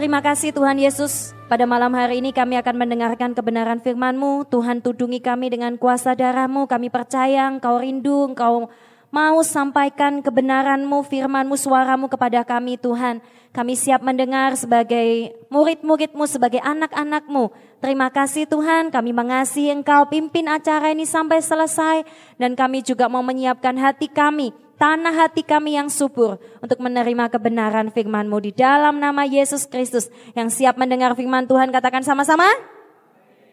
Terima kasih Tuhan Yesus. Pada malam hari ini kami akan mendengarkan kebenaran firman-Mu. Tuhan tudungi kami dengan kuasa darah-Mu. Kami percaya Engkau rindu, Engkau mau sampaikan kebenaran-Mu, firman-Mu, suara-Mu kepada kami Tuhan. Kami siap mendengar sebagai murid-murid-Mu, sebagai anak-anak-Mu. Terima kasih Tuhan, kami mengasihi Engkau pimpin acara ini sampai selesai. Dan kami juga mau menyiapkan hati kami, tanah hati kami yang subur untuk menerima kebenaran firman-Mu di dalam nama Yesus Kristus. Yang siap mendengar firman Tuhan, katakan sama-sama.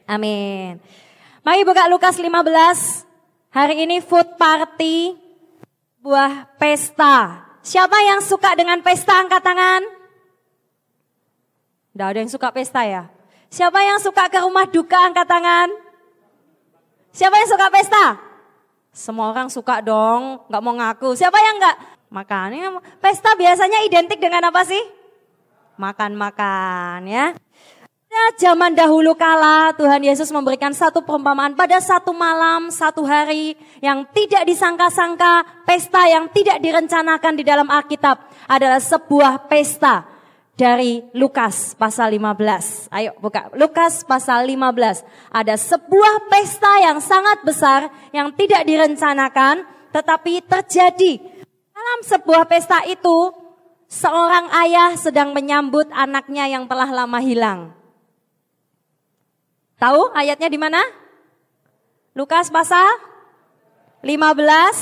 Amin. Mari buka Lukas 15. Hari ini food party buah pesta. Siapa yang suka dengan pesta angkat tangan? Tidak ada yang suka pesta ya? Siapa yang suka ke rumah duka angkat tangan? Siapa yang suka pesta? Semua orang suka dong, nggak mau ngaku. Siapa yang nggak? Makanya pesta biasanya identik dengan apa sih? Makan-makan ya. Pada zaman dahulu kala Tuhan Yesus memberikan satu perumpamaan pada satu malam, satu hari yang tidak disangka-sangka, pesta yang tidak direncanakan di dalam Alkitab adalah sebuah pesta dari Lukas pasal 15. Ayo buka Lukas pasal 15. Ada sebuah pesta yang sangat besar yang tidak direncanakan tetapi terjadi. Dalam sebuah pesta itu seorang ayah sedang menyambut anaknya yang telah lama hilang. Tahu ayatnya di mana? Lukas pasal 15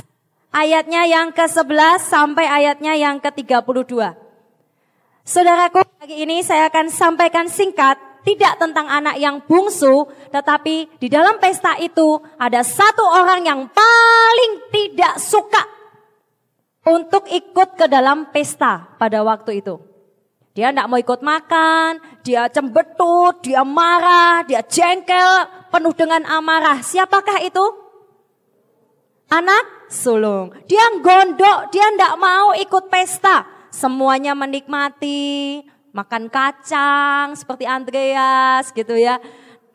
ayatnya yang ke-11 sampai ayatnya yang ke-32. Saudaraku, pagi ini saya akan sampaikan singkat tidak tentang anak yang bungsu, tetapi di dalam pesta itu ada satu orang yang paling tidak suka untuk ikut ke dalam pesta pada waktu itu. Dia tidak mau ikut makan, dia cembetut, dia marah, dia jengkel, penuh dengan amarah. Siapakah itu? Anak sulung. Dia gondok, dia tidak mau ikut pesta. Semuanya menikmati, makan kacang seperti Andreas gitu ya.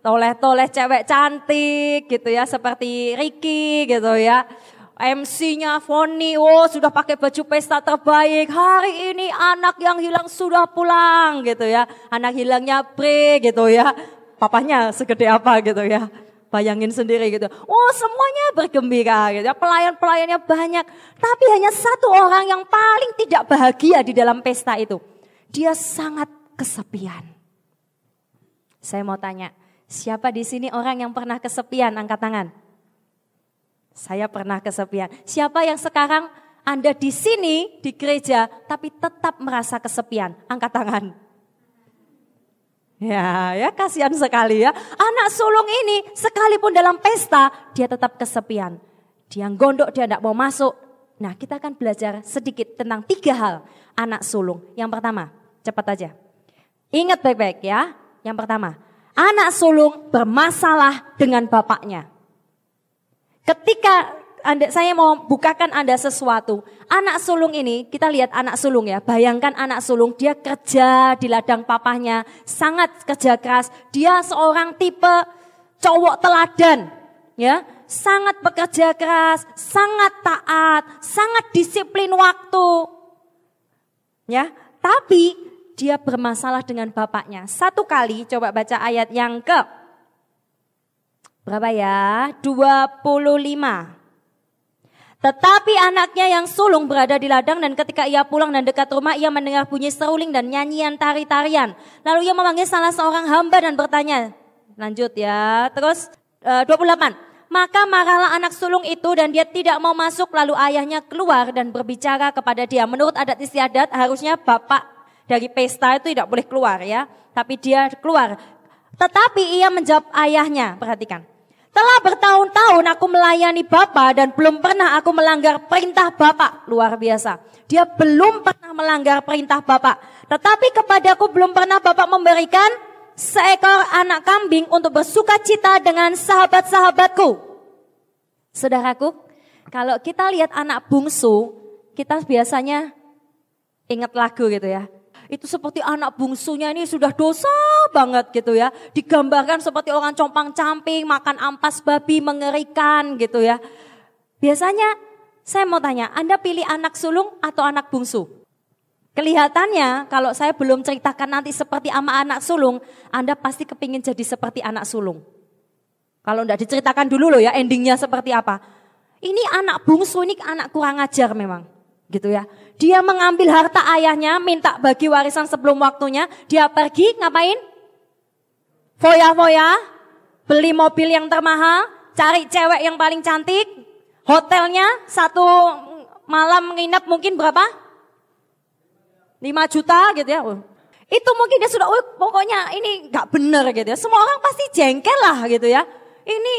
Toleh-toleh cewek cantik gitu ya, seperti Ricky gitu ya. MC-nya Foni, oh sudah pakai baju pesta terbaik. Hari ini anak yang hilang sudah pulang gitu ya. Anak hilangnya pre gitu ya. Papanya segede apa gitu ya. Bayangin sendiri gitu. Oh semuanya bergembira gitu ya. Pelayan-pelayannya banyak. Tapi hanya satu orang yang paling tidak bahagia di dalam pesta itu. Dia sangat kesepian. Saya mau tanya, siapa di sini orang yang pernah kesepian? Angkat tangan. Saya pernah kesepian. Siapa yang sekarang Anda di sini di gereja tapi tetap merasa kesepian? Angkat tangan. Ya, ya kasihan sekali ya. Anak sulung ini sekalipun dalam pesta dia tetap kesepian. Dia gondok, dia tidak mau masuk. Nah kita akan belajar sedikit tentang tiga hal anak sulung. Yang pertama, cepat aja. Ingat baik-baik ya. Yang pertama, anak sulung bermasalah dengan bapaknya. Ketika anda, saya mau bukakan Anda sesuatu. Anak sulung ini, kita lihat anak sulung ya. Bayangkan anak sulung, dia kerja di ladang papahnya. Sangat kerja keras. Dia seorang tipe cowok teladan. ya Sangat bekerja keras, sangat taat, sangat disiplin waktu. Ya, Tapi dia bermasalah dengan bapaknya. Satu kali, coba baca ayat yang ke Berapa ya? 25. Tetapi anaknya yang sulung berada di ladang dan ketika ia pulang dan dekat rumah ia mendengar bunyi seruling dan nyanyian tari-tarian. Lalu ia memanggil salah seorang hamba dan bertanya. Lanjut ya. Terus uh, 28. Maka marahlah anak sulung itu dan dia tidak mau masuk lalu ayahnya keluar dan berbicara kepada dia. Menurut adat istiadat harusnya bapak dari pesta itu tidak boleh keluar ya. Tapi dia keluar. Tetapi ia menjawab ayahnya, perhatikan. Telah bertahun-tahun aku melayani Bapak dan belum pernah aku melanggar perintah Bapak. Luar biasa. Dia belum pernah melanggar perintah Bapak. Tetapi kepadaku belum pernah Bapak memberikan seekor anak kambing untuk bersuka cita dengan sahabat-sahabatku. Saudaraku, kalau kita lihat anak bungsu, kita biasanya ingat lagu gitu ya itu seperti anak bungsunya ini sudah dosa banget gitu ya. Digambarkan seperti orang compang-camping, makan ampas babi, mengerikan gitu ya. Biasanya saya mau tanya, Anda pilih anak sulung atau anak bungsu? Kelihatannya kalau saya belum ceritakan nanti seperti ama anak sulung, Anda pasti kepingin jadi seperti anak sulung. Kalau tidak diceritakan dulu loh ya endingnya seperti apa. Ini anak bungsu, ini anak kurang ajar memang. Gitu ya. Dia mengambil harta ayahnya, minta bagi warisan sebelum waktunya. Dia pergi ngapain? Foya-foya, beli mobil yang termahal, cari cewek yang paling cantik, hotelnya satu malam nginep mungkin berapa? 5 juta gitu ya. Itu mungkin dia sudah, oh, pokoknya ini nggak benar gitu ya. Semua orang pasti jengkel lah gitu ya. Ini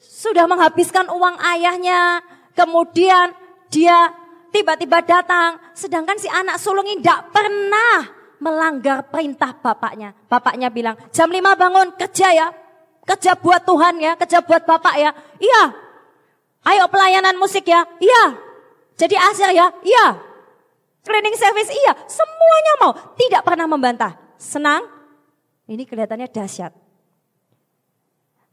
sudah menghabiskan uang ayahnya, kemudian dia tiba-tiba datang. Sedangkan si anak sulung ini tidak pernah melanggar perintah bapaknya. Bapaknya bilang, jam 5 bangun, kerja ya. Kerja buat Tuhan ya, kerja buat bapak ya. Iya. Ayo pelayanan musik ya. Iya. Jadi asir ya. Iya. Cleaning service iya, semuanya mau. Tidak pernah membantah. Senang? Ini kelihatannya dahsyat.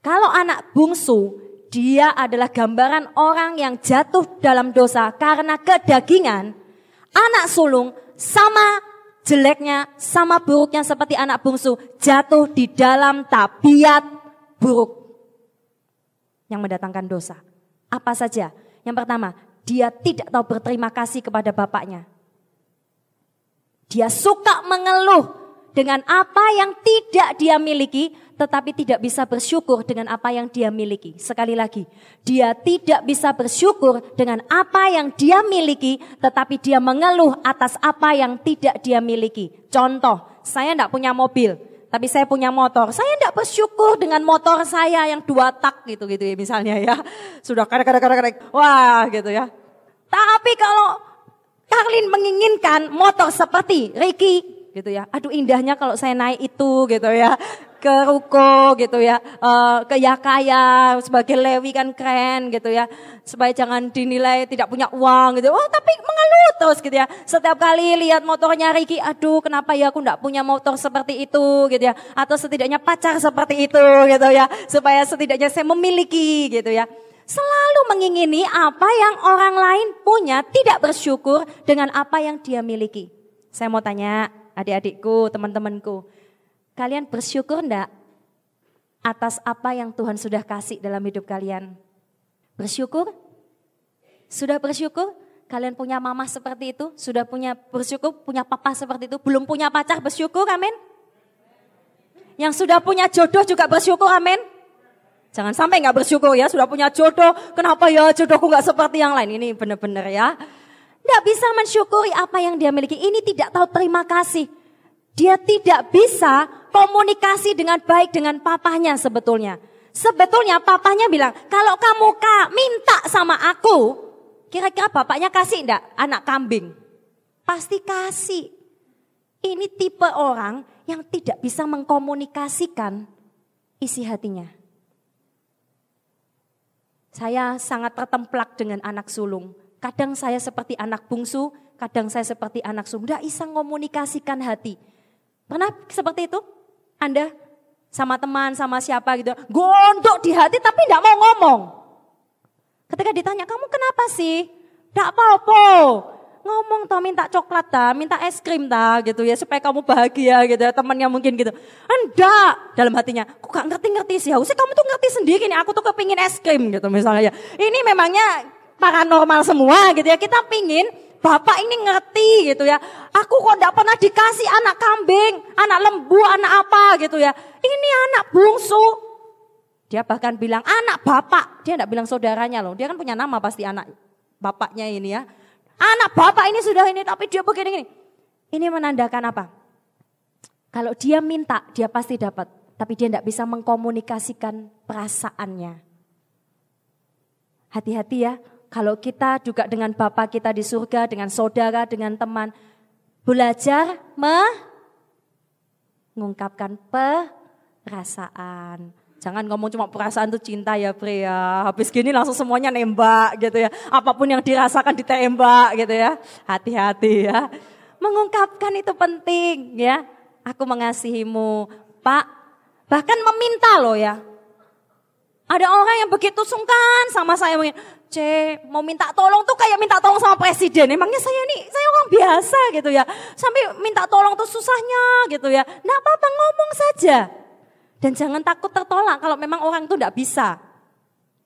Kalau anak bungsu, dia adalah gambaran orang yang jatuh dalam dosa karena kedagingan. Anak sulung sama jeleknya, sama buruknya seperti anak bungsu, jatuh di dalam tabiat buruk yang mendatangkan dosa. Apa saja? Yang pertama, dia tidak tahu berterima kasih kepada bapaknya. Dia suka mengeluh dengan apa yang tidak dia miliki, tetapi tidak bisa bersyukur dengan apa yang dia miliki. Sekali lagi, dia tidak bisa bersyukur dengan apa yang dia miliki, tetapi dia mengeluh atas apa yang tidak dia miliki. Contoh, saya tidak punya mobil, tapi saya punya motor. Saya tidak bersyukur dengan motor saya yang dua tak gitu gitu ya misalnya ya. Sudah kadang kadang kadang wah gitu ya. Tapi kalau Karlin menginginkan motor seperti Ricky gitu ya. Aduh indahnya kalau saya naik itu gitu ya. Ke ruko gitu ya. Uh, ke Yakaya sebagai Lewi kan keren gitu ya. Supaya jangan dinilai tidak punya uang gitu. Oh tapi mengeluh terus gitu ya. Setiap kali lihat motornya Ricky. Aduh kenapa ya aku enggak punya motor seperti itu gitu ya. Atau setidaknya pacar seperti itu gitu ya. Supaya setidaknya saya memiliki gitu ya selalu mengingini apa yang orang lain punya, tidak bersyukur dengan apa yang dia miliki. Saya mau tanya adik-adikku, teman-temanku, kalian bersyukur enggak atas apa yang Tuhan sudah kasih dalam hidup kalian? Bersyukur? Sudah bersyukur? Kalian punya mama seperti itu? Sudah punya bersyukur? Punya papa seperti itu? Belum punya pacar bersyukur? Amin? Yang sudah punya jodoh juga bersyukur? Amin? Jangan sampai nggak bersyukur ya, sudah punya jodoh, kenapa ya jodohku nggak seperti yang lain? Ini benar-benar ya. Nggak bisa mensyukuri apa yang dia miliki. Ini tidak tahu terima kasih. Dia tidak bisa komunikasi dengan baik dengan papahnya sebetulnya. Sebetulnya papahnya bilang, kalau kamu kak minta sama aku, kira-kira bapaknya kasih enggak anak kambing? Pasti kasih. Ini tipe orang yang tidak bisa mengkomunikasikan isi hatinya. Saya sangat tertemplak dengan anak sulung. Kadang saya seperti anak bungsu, kadang saya seperti anak sulung. Tidak bisa komunikasikan hati. Pernah seperti itu? Anda sama teman, sama siapa gitu. Gondok di hati tapi tidak mau ngomong. Ketika ditanya, kamu kenapa sih? Tidak apa-apa ngomong toh minta coklat ta, minta es krim ta gitu ya supaya kamu bahagia gitu ya temannya mungkin gitu. Enggak dalam hatinya, kok gak ngerti-ngerti sih, harusnya kamu tuh ngerti sendiri nih, aku tuh kepingin es krim gitu misalnya ya. Ini memangnya paranormal semua gitu ya, kita pingin bapak ini ngerti gitu ya. Aku kok gak pernah dikasih anak kambing, anak lembu, anak apa gitu ya. Ini anak bungsu. Dia bahkan bilang anak bapak, dia gak bilang saudaranya loh, dia kan punya nama pasti anak bapaknya ini ya. Anak bapak ini sudah ini, tapi dia begini-gini. Ini menandakan apa? Kalau dia minta, dia pasti dapat. Tapi dia tidak bisa mengkomunikasikan perasaannya. Hati-hati ya, kalau kita juga dengan bapak kita di surga, dengan saudara, dengan teman, belajar mengungkapkan perasaan. Jangan ngomong cuma perasaan tuh cinta ya Bre ya. Habis gini langsung semuanya nembak gitu ya. Apa pun yang dirasakan ditembak gitu ya. Hati-hati ya. Mengungkapkan itu penting ya. Aku mengasihimu. Pak, bahkan meminta loh ya. Ada orang yang begitu sungkan sama saya C, mau minta tolong tuh kayak minta tolong sama presiden. Emangnya saya nih, saya orang biasa gitu ya. Sampai minta tolong tuh susahnya gitu ya. Nggak apa-apa ngomong saja. Dan jangan takut tertolak kalau memang orang itu nggak bisa.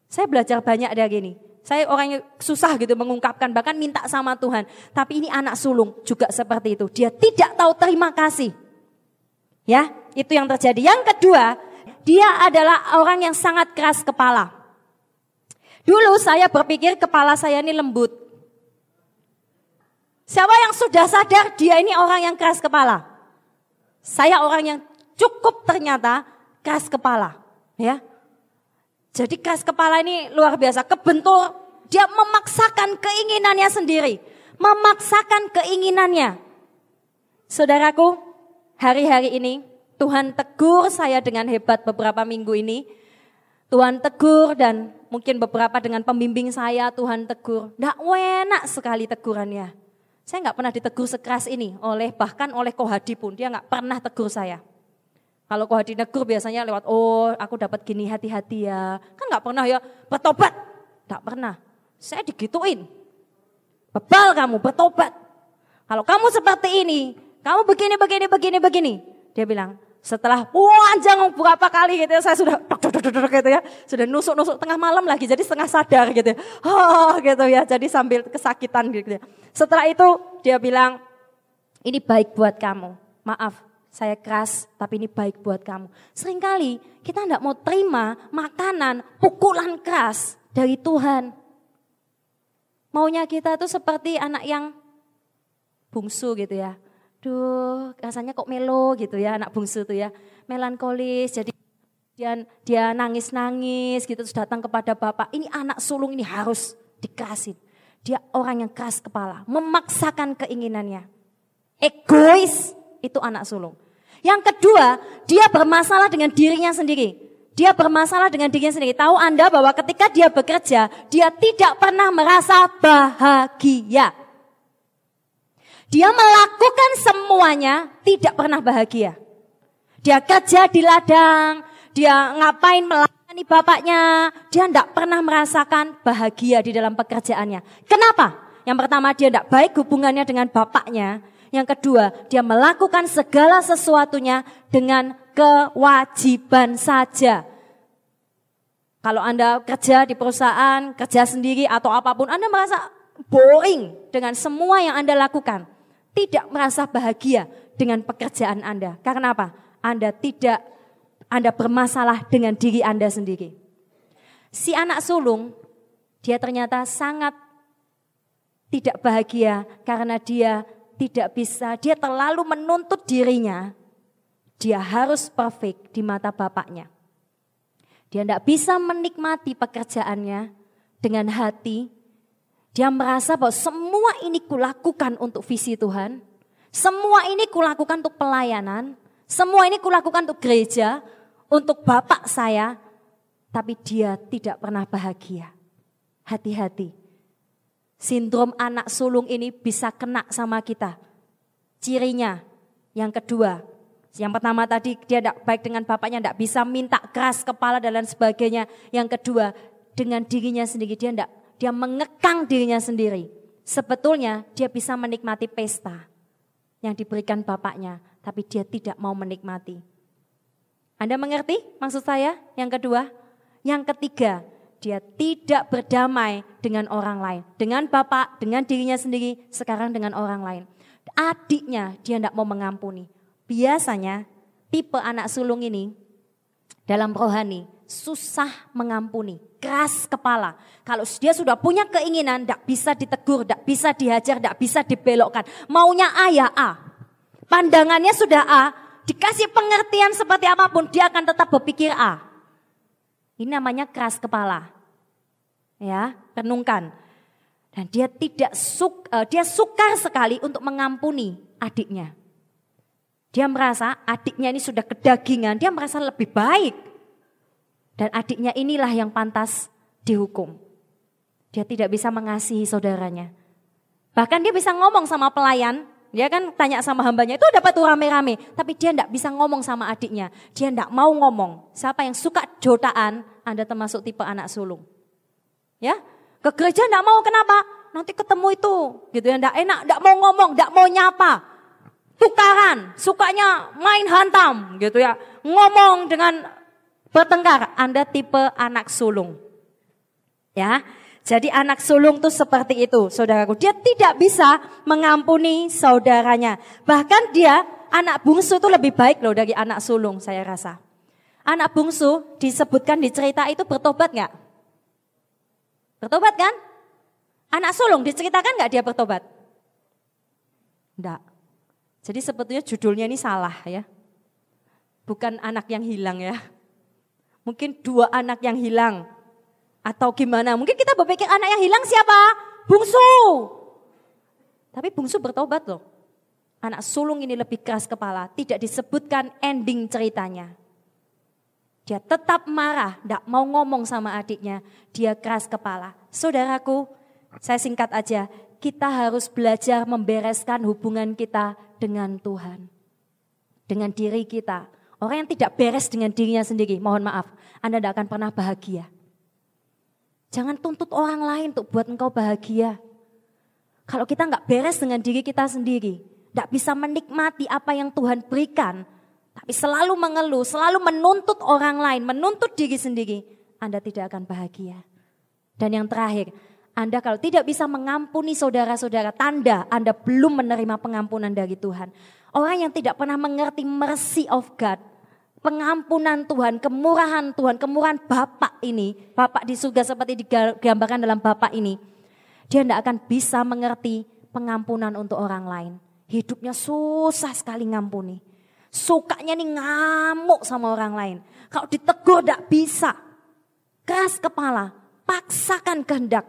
Saya belajar banyak dari gini. Saya orang yang susah gitu mengungkapkan, bahkan minta sama Tuhan. Tapi ini anak sulung juga seperti itu. Dia tidak tahu terima kasih. Ya, itu yang terjadi. Yang kedua, dia adalah orang yang sangat keras kepala. Dulu saya berpikir kepala saya ini lembut. Siapa yang sudah sadar dia ini orang yang keras kepala? Saya orang yang cukup ternyata keras kepala, ya. Jadi keras kepala ini luar biasa, kebentur, dia memaksakan keinginannya sendiri, memaksakan keinginannya. Saudaraku, hari-hari ini Tuhan tegur saya dengan hebat beberapa minggu ini. Tuhan tegur dan mungkin beberapa dengan pembimbing saya Tuhan tegur. Tidak enak sekali tegurannya. Saya nggak pernah ditegur sekeras ini oleh bahkan oleh Kohadi pun dia nggak pernah tegur saya. Kalau Kohadi negur biasanya lewat oh aku dapat gini hati-hati ya. Kan nggak pernah ya bertobat. Nggak pernah. Saya digituin. Bebal kamu bertobat. Kalau kamu seperti ini, kamu begini begini begini begini. Dia bilang, setelah panjang beberapa kali gitu ya, saya sudah gitu ya, sudah nusuk-nusuk tengah malam lagi, jadi setengah sadar gitu ya, oh, gitu ya, jadi sambil kesakitan gitu ya. Setelah itu dia bilang, ini baik buat kamu, maaf saya keras, tapi ini baik buat kamu. Seringkali kita tidak mau terima makanan, pukulan keras dari Tuhan. Maunya kita tuh seperti anak yang bungsu gitu ya duh rasanya kok melo gitu ya anak bungsu tuh ya, melankolis jadi dia dia nangis-nangis gitu terus datang kepada bapak, ini anak sulung ini harus dikerasin. Dia orang yang keras kepala, memaksakan keinginannya. Egois itu anak sulung. Yang kedua, dia bermasalah dengan dirinya sendiri. Dia bermasalah dengan dirinya sendiri. Tahu Anda bahwa ketika dia bekerja, dia tidak pernah merasa bahagia. Dia melakukan semuanya tidak pernah bahagia. Dia kerja di ladang, dia ngapain melayani bapaknya, dia tidak pernah merasakan bahagia di dalam pekerjaannya. Kenapa? Yang pertama dia tidak baik hubungannya dengan bapaknya. Yang kedua, dia melakukan segala sesuatunya dengan kewajiban saja. Kalau Anda kerja di perusahaan, kerja sendiri atau apa pun, Anda merasa boring dengan semua yang Anda lakukan tidak merasa bahagia dengan pekerjaan Anda. Karena apa? Anda tidak, Anda bermasalah dengan diri Anda sendiri. Si anak sulung, dia ternyata sangat tidak bahagia karena dia tidak bisa, dia terlalu menuntut dirinya. Dia harus perfect di mata bapaknya. Dia tidak bisa menikmati pekerjaannya dengan hati, dia merasa bahwa semua ini kulakukan untuk visi Tuhan. Semua ini kulakukan untuk pelayanan. Semua ini kulakukan untuk gereja, untuk bapak saya. Tapi dia tidak pernah bahagia. Hati-hati. Sindrom anak sulung ini bisa kena sama kita. Cirinya yang kedua, yang pertama tadi dia tidak baik dengan bapaknya, tidak bisa minta keras kepala dan lain sebagainya. Yang kedua, dengan dirinya sendiri dia tidak dia mengekang dirinya sendiri. Sebetulnya dia bisa menikmati pesta yang diberikan bapaknya, tapi dia tidak mau menikmati. Anda mengerti maksud saya? Yang kedua, yang ketiga, dia tidak berdamai dengan orang lain, dengan bapak, dengan dirinya sendiri, sekarang dengan orang lain. Adiknya dia tidak mau mengampuni. Biasanya tipe anak sulung ini dalam rohani susah mengampuni, keras kepala. Kalau dia sudah punya keinginan, tidak bisa ditegur, tidak bisa dihajar, tidak bisa dibelokkan. Maunya A ya A. Pandangannya sudah A, dikasih pengertian seperti apa pun, dia akan tetap berpikir A. Ini namanya keras kepala. Ya, renungkan. Dan dia tidak suk, uh, dia sukar sekali untuk mengampuni adiknya. Dia merasa adiknya ini sudah kedagingan, dia merasa lebih baik dan adiknya inilah yang pantas dihukum. Dia tidak bisa mengasihi saudaranya. Bahkan dia bisa ngomong sama pelayan, dia kan tanya sama hambanya, itu dapat tuh rame-rame. Tapi dia tidak bisa ngomong sama adiknya. Dia tidak mau ngomong. Siapa yang suka jotaan Anda termasuk tipe anak sulung. Ya, ke gereja enggak mau kenapa? Nanti ketemu itu, gitu ya, enggak enak, enggak mau ngomong, enggak mau nyapa. Tukaran, sukanya main hantam, gitu ya. Ngomong dengan bertengkar, Anda tipe anak sulung. Ya, jadi anak sulung tuh seperti itu, saudaraku. Dia tidak bisa mengampuni saudaranya. Bahkan dia anak bungsu itu lebih baik loh dari anak sulung, saya rasa. Anak bungsu disebutkan di cerita itu bertobat nggak? Bertobat kan? Anak sulung diceritakan nggak dia bertobat? Enggak. Jadi sebetulnya judulnya ini salah ya. Bukan anak yang hilang ya. Mungkin dua anak yang hilang. Atau gimana? Mungkin kita berpikir anak yang hilang siapa? Bungsu. Tapi bungsu bertobat loh. Anak sulung ini lebih keras kepala. Tidak disebutkan ending ceritanya. Dia tetap marah, tidak mau ngomong sama adiknya. Dia keras kepala. Saudaraku, saya singkat aja. Kita harus belajar membereskan hubungan kita dengan Tuhan. Dengan diri kita. Orang yang tidak beres dengan dirinya sendiri, mohon maaf, Anda tidak akan pernah bahagia. Jangan tuntut orang lain untuk buat engkau bahagia. Kalau kita nggak beres dengan diri kita sendiri, tidak bisa menikmati apa yang Tuhan berikan, tapi selalu mengeluh, selalu menuntut orang lain, menuntut diri sendiri, Anda tidak akan bahagia. Dan yang terakhir, Anda kalau tidak bisa mengampuni saudara-saudara, tanda Anda belum menerima pengampunan dari Tuhan. Orang yang tidak pernah mengerti mercy of God, pengampunan Tuhan, kemurahan Tuhan, kemurahan Bapak ini, Bapak di surga seperti digambarkan dalam Bapak ini, dia tidak akan bisa mengerti pengampunan untuk orang lain. Hidupnya susah sekali ngampuni. Sukanya nih ngamuk sama orang lain. Kalau ditegur tidak bisa. Keras kepala. Paksakan kehendak.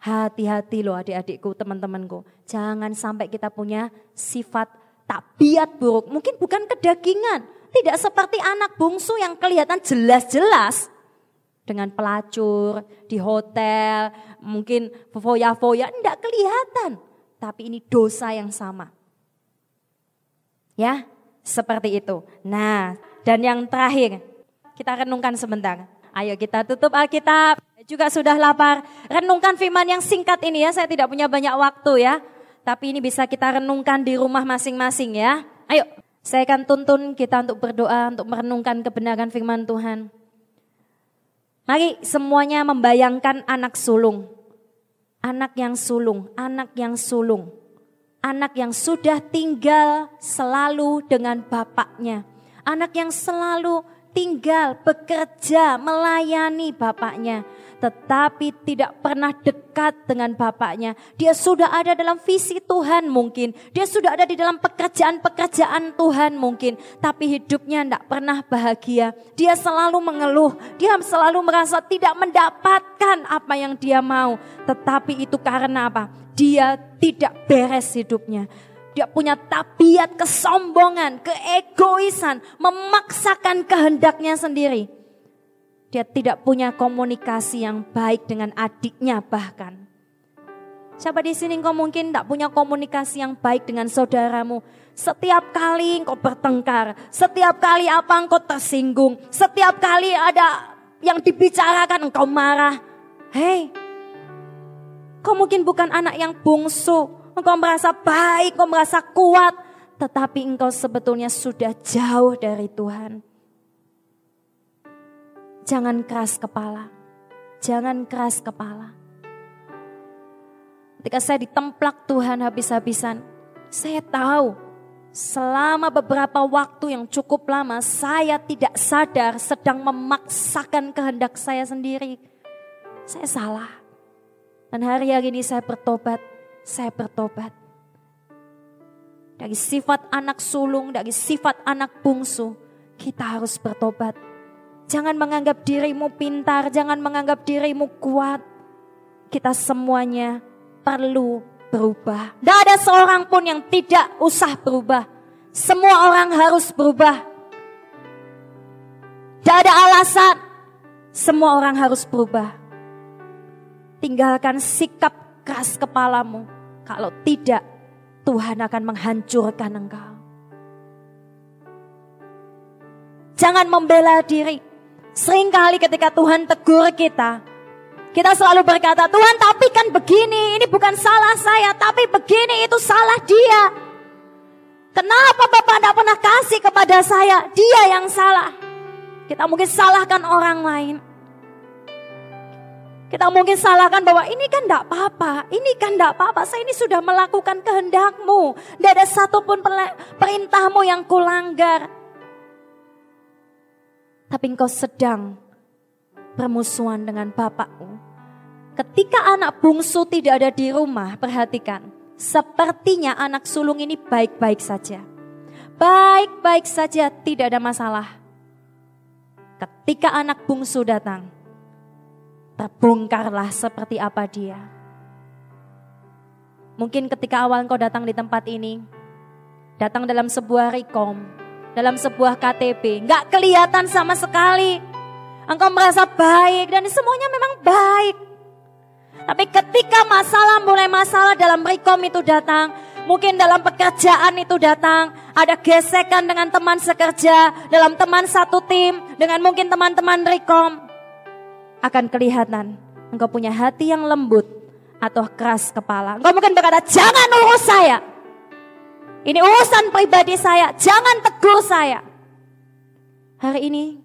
Hati-hati loh adik-adikku, teman-temanku. Jangan sampai kita punya sifat tabiat buruk. Mungkin bukan kedagingan. Tidak seperti anak bungsu yang kelihatan jelas-jelas. Dengan pelacur, di hotel, mungkin foya-foya. Tidak kelihatan. Tapi ini dosa yang sama. Ya, seperti itu. Nah, dan yang terakhir, kita renungkan sebentar. Ayo kita tutup Alkitab. Juga sudah lapar. Renungkan firman yang singkat ini ya. Saya tidak punya banyak waktu ya. Tapi ini bisa kita renungkan di rumah masing-masing ya. Ayo, saya akan tuntun kita untuk berdoa, untuk merenungkan kebenaran firman Tuhan. Mari semuanya membayangkan anak sulung. Anak yang sulung, anak yang sulung anak yang sudah tinggal selalu dengan bapaknya. Anak yang selalu tinggal, bekerja, melayani bapaknya. Tetapi tidak pernah dekat dengan bapaknya. Dia sudah ada dalam visi Tuhan mungkin. Dia sudah ada di dalam pekerjaan-pekerjaan Tuhan mungkin. Tapi hidupnya tidak pernah bahagia. Dia selalu mengeluh. Dia selalu merasa tidak mendapatkan apa yang dia mau. Tetapi itu karena apa? dia tidak beres hidupnya. Dia punya tabiat kesombongan, keegoisan, memaksakan kehendaknya sendiri. Dia tidak punya komunikasi yang baik dengan adiknya bahkan. Siapa di sini engkau mungkin tidak punya komunikasi yang baik dengan saudaramu. Setiap kali engkau bertengkar, setiap kali apa engkau tersinggung, setiap kali ada yang dibicarakan engkau marah. Hei, Kau mungkin bukan anak yang bungsu. Engkau merasa baik, engkau merasa kuat. Tetapi engkau sebetulnya sudah jauh dari Tuhan. Jangan keras kepala. Jangan keras kepala. Ketika saya ditemplak Tuhan habis-habisan, saya tahu selama beberapa waktu yang cukup lama saya tidak sadar sedang memaksakan kehendak saya sendiri. Saya salah. Dan hari-hari ini saya bertobat, saya bertobat. Dari sifat anak sulung, dari sifat anak bungsu, kita harus bertobat. Jangan menganggap dirimu pintar, jangan menganggap dirimu kuat. Kita semuanya perlu berubah. Tidak ada seorang pun yang tidak usah berubah. Semua orang harus berubah. Tidak ada alasan. Semua orang harus berubah. Tinggalkan sikap keras kepalamu. Kalau tidak, Tuhan akan menghancurkan engkau. Jangan membela diri. Seringkali ketika Tuhan tegur kita, kita selalu berkata, Tuhan tapi kan begini, ini bukan salah saya, tapi begini itu salah dia. Kenapa Bapak tidak pernah kasih kepada saya? Dia yang salah. Kita mungkin salahkan orang lain. Kita mungkin salahkan bahwa ini kan tidak apa-apa, ini kan tidak apa-apa, saya ini sudah melakukan kehendakmu. Tidak ada satupun perintahmu yang kulanggar. Tapi engkau sedang permusuhan dengan bapakmu. Ketika anak bungsu tidak ada di rumah, perhatikan. Sepertinya anak sulung ini baik-baik saja. Baik-baik saja, tidak ada masalah. Ketika anak bungsu datang, terbongkarlah seperti apa dia. Mungkin ketika awal engkau datang di tempat ini, datang dalam sebuah rekom, dalam sebuah KTP, nggak kelihatan sama sekali. Engkau merasa baik dan semuanya memang baik. Tapi ketika masalah mulai masalah dalam rekom itu datang, mungkin dalam pekerjaan itu datang, ada gesekan dengan teman sekerja, dalam teman satu tim, dengan mungkin teman-teman rekom, akan kelihatan engkau punya hati yang lembut atau keras kepala. Engkau mungkin berkata, jangan urus saya. Ini urusan pribadi saya, jangan tegur saya. Hari ini,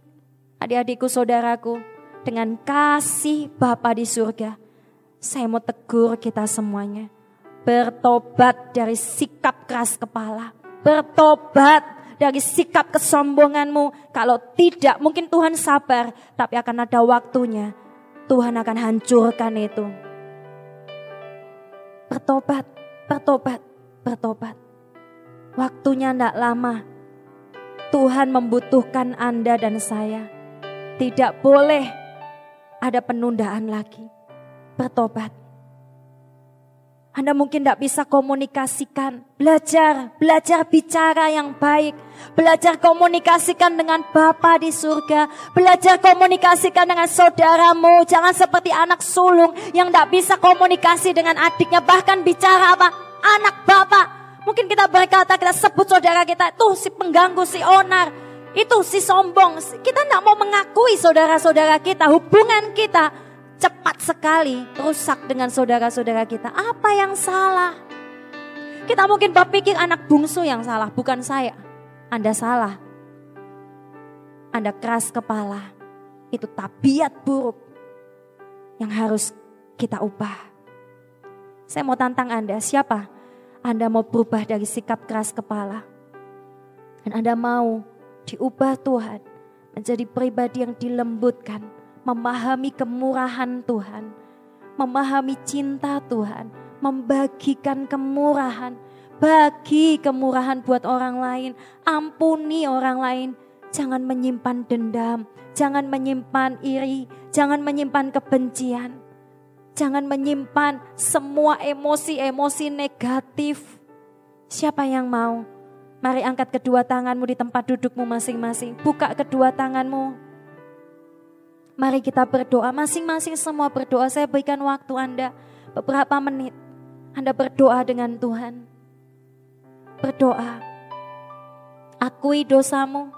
adik-adikku, saudaraku, dengan kasih Bapa di surga, saya mau tegur kita semuanya. Bertobat dari sikap keras kepala. Bertobat dari sikap kesombonganmu. Kalau tidak, mungkin Tuhan sabar, tapi akan ada waktunya. Tuhan akan hancurkan itu. Bertobat, bertobat, bertobat. Waktunya tidak lama. Tuhan membutuhkan Anda dan saya. Tidak boleh ada penundaan lagi. Bertobat. Anda mungkin tidak bisa komunikasikan. Belajar, belajar bicara yang baik. Belajar komunikasikan dengan Bapa di surga. Belajar komunikasikan dengan saudaramu. Jangan seperti anak sulung yang tidak bisa komunikasi dengan adiknya. Bahkan bicara apa? Anak Bapak. Mungkin kita berkata, kita sebut saudara kita. Tuh si pengganggu, si onar. Itu si sombong. Kita tidak mau mengakui saudara-saudara kita. Hubungan kita cepat sekali rusak dengan saudara-saudara kita. Apa yang salah? Kita mungkin berpikir anak bungsu yang salah, bukan saya. Anda salah. Anda keras kepala. Itu tabiat buruk yang harus kita ubah. Saya mau tantang Anda, siapa? Anda mau berubah dari sikap keras kepala. Dan Anda mau diubah Tuhan menjadi pribadi yang dilembutkan, memahami kemurahan Tuhan, memahami cinta Tuhan, membagikan kemurahan, bagi kemurahan buat orang lain, ampuni orang lain, jangan menyimpan dendam, jangan menyimpan iri, jangan menyimpan kebencian, jangan menyimpan semua emosi-emosi negatif. Siapa yang mau? Mari angkat kedua tanganmu di tempat dudukmu masing-masing. Buka kedua tanganmu. Mari kita berdoa, masing-masing semua berdoa. Saya berikan waktu Anda beberapa menit. Anda berdoa dengan Tuhan. Berdoa. Akui dosamu.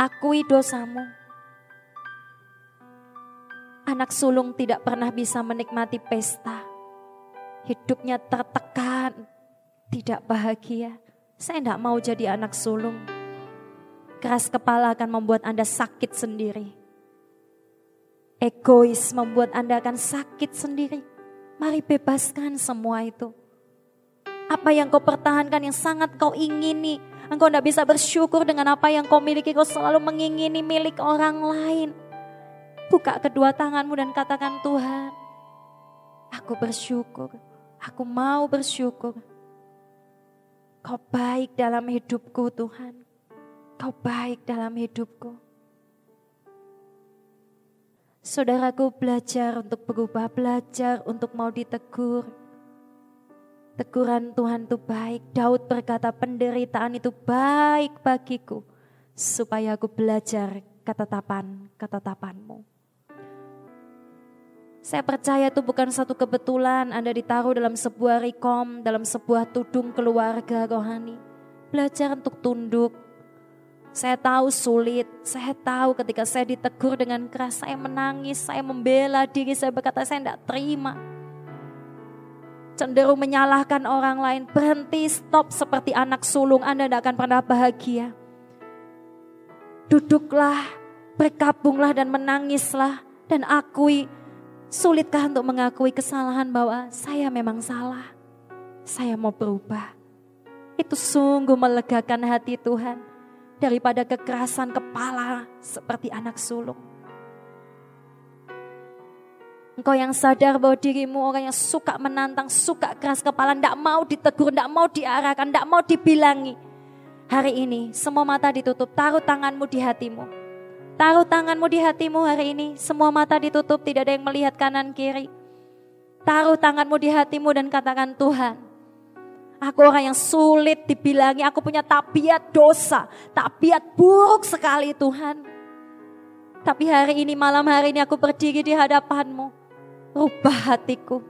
Akui dosamu. Anak sulung tidak pernah bisa menikmati pesta. Hidupnya tertekan, tidak bahagia. Saya tidak mau jadi anak sulung. Keras kepala akan membuat Anda sakit sendiri egois membuat Anda akan sakit sendiri. Mari bebaskan semua itu. Apa yang kau pertahankan yang sangat kau ingini. Engkau tidak bisa bersyukur dengan apa yang kau miliki. Kau selalu mengingini milik orang lain. Buka kedua tanganmu dan katakan Tuhan. Aku bersyukur. Aku mau bersyukur. Kau baik dalam hidupku Tuhan. Kau baik dalam hidupku. Saudaraku belajar untuk berubah, belajar untuk mau ditegur. Teguran Tuhan itu baik. Daud berkata penderitaan itu baik bagiku. Supaya aku belajar ketetapan, ketetapanmu. Saya percaya itu bukan satu kebetulan Anda ditaruh dalam sebuah rekom, dalam sebuah tudung keluarga rohani. Belajar untuk tunduk, Saya tahu sulit, saya tahu ketika saya ditegur dengan keras, saya menangis, saya membela diri, saya berkata saya tidak terima. Cenderung menyalahkan orang lain, berhenti, stop seperti anak sulung, Anda tidak akan pernah bahagia. Duduklah, berkabunglah dan menangislah dan akui sulitkah untuk mengakui kesalahan bahwa saya memang salah. Saya mau berubah. Itu sungguh melegakan hati Tuhan daripada kekerasan kepala seperti anak sulung. Engkau yang sadar bahwa dirimu orang yang suka menantang, suka keras kepala, tidak mau ditegur, tidak mau diarahkan, tidak mau dibilangi. Hari ini semua mata ditutup, taruh tanganmu di hatimu. Taruh tanganmu di hatimu hari ini, semua mata ditutup, tidak ada yang melihat kanan kiri. Taruh tanganmu di hatimu dan katakan Tuhan, Aku orang yang sulit dibilangi, aku punya tabiat dosa, tabiat buruk sekali Tuhan. Tapi hari ini, malam hari ini aku berdiri di hadapanmu. Rubah hatiku,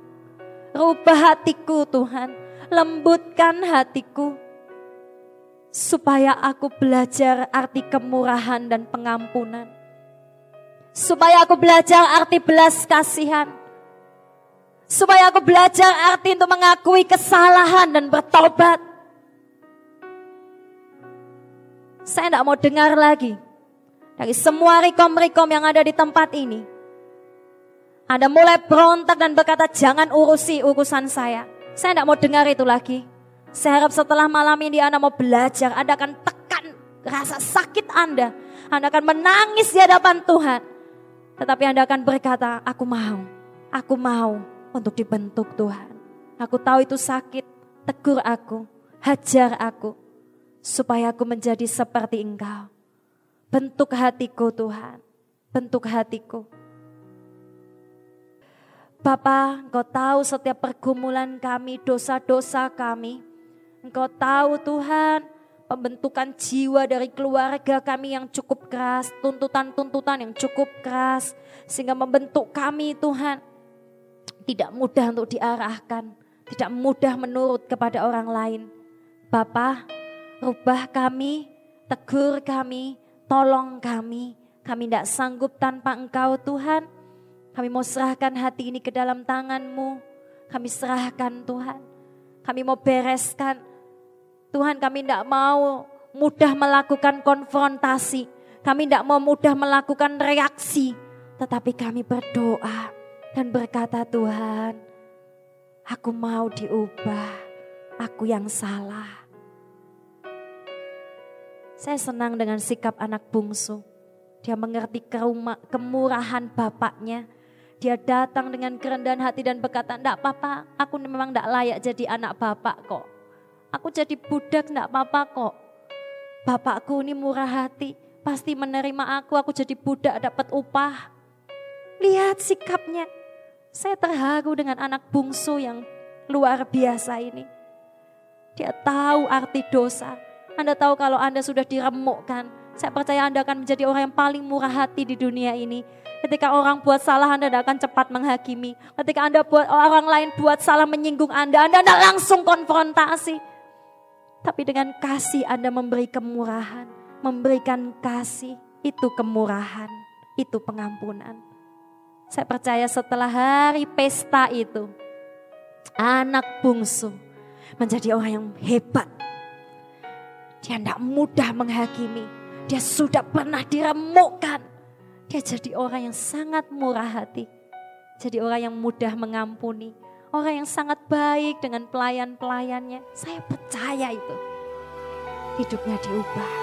rubah hatiku Tuhan, lembutkan hatiku. Supaya aku belajar arti kemurahan dan pengampunan. Supaya aku belajar arti belas kasihan Supaya aku belajar arti untuk mengakui kesalahan dan bertobat. Saya tidak mau dengar lagi dari semua rekom-rekom yang ada di tempat ini. Anda mulai berontak dan berkata jangan urusi urusan saya. Saya tidak mau dengar itu lagi. Saya harap setelah malam ini Anda mau belajar. Anda akan tekan rasa sakit Anda. Anda akan menangis di hadapan Tuhan. Tetapi Anda akan berkata, aku mau, aku mau, untuk dibentuk Tuhan. Aku tahu itu sakit, tegur aku, hajar aku, supaya aku menjadi seperti Engkau. Bentuk hatiku Tuhan, bentuk hatiku. Bapa, Engkau tahu setiap pergumulan kami, dosa-dosa kami. Engkau tahu Tuhan, pembentukan jiwa dari keluarga kami yang cukup keras, tuntutan-tuntutan yang cukup keras, sehingga membentuk kami Tuhan tidak mudah untuk diarahkan, tidak mudah menurut kepada orang lain. Bapa, rubah kami, tegur kami, tolong kami. Kami tidak sanggup tanpa Engkau Tuhan. Kami mau serahkan hati ini ke dalam tangan-Mu. Kami serahkan Tuhan. Kami mau bereskan. Tuhan kami tidak mau mudah melakukan konfrontasi. Kami tidak mau mudah melakukan reaksi. Tetapi kami berdoa dan berkata Tuhan, aku mau diubah, aku yang salah. Saya senang dengan sikap anak bungsu. Dia mengerti kemurahan bapaknya. Dia datang dengan kerendahan hati dan berkata, enggak apa-apa, aku memang enggak layak jadi anak bapak kok. Aku jadi budak enggak apa-apa kok. Bapakku ini murah hati, pasti menerima aku, aku jadi budak dapat upah. Lihat sikapnya, saya terharu dengan anak bungsu yang luar biasa ini. Dia tahu arti dosa. Anda tahu kalau Anda sudah diremukkan. Saya percaya Anda akan menjadi orang yang paling murah hati di dunia ini. Ketika orang buat salah, Anda tidak akan cepat menghakimi. Ketika Anda buat orang lain buat salah menyinggung Anda, Anda tidak langsung konfrontasi. Tapi dengan kasih Anda memberi kemurahan, memberikan kasih, itu kemurahan, itu pengampunan. Saya percaya setelah hari pesta itu, anak bungsu menjadi orang yang hebat. Dia tidak mudah menghakimi. Dia sudah pernah diremukkan. Dia jadi orang yang sangat murah hati. Jadi orang yang mudah mengampuni. Orang yang sangat baik dengan pelayan-pelayannya. Saya percaya itu. Hidupnya diubah.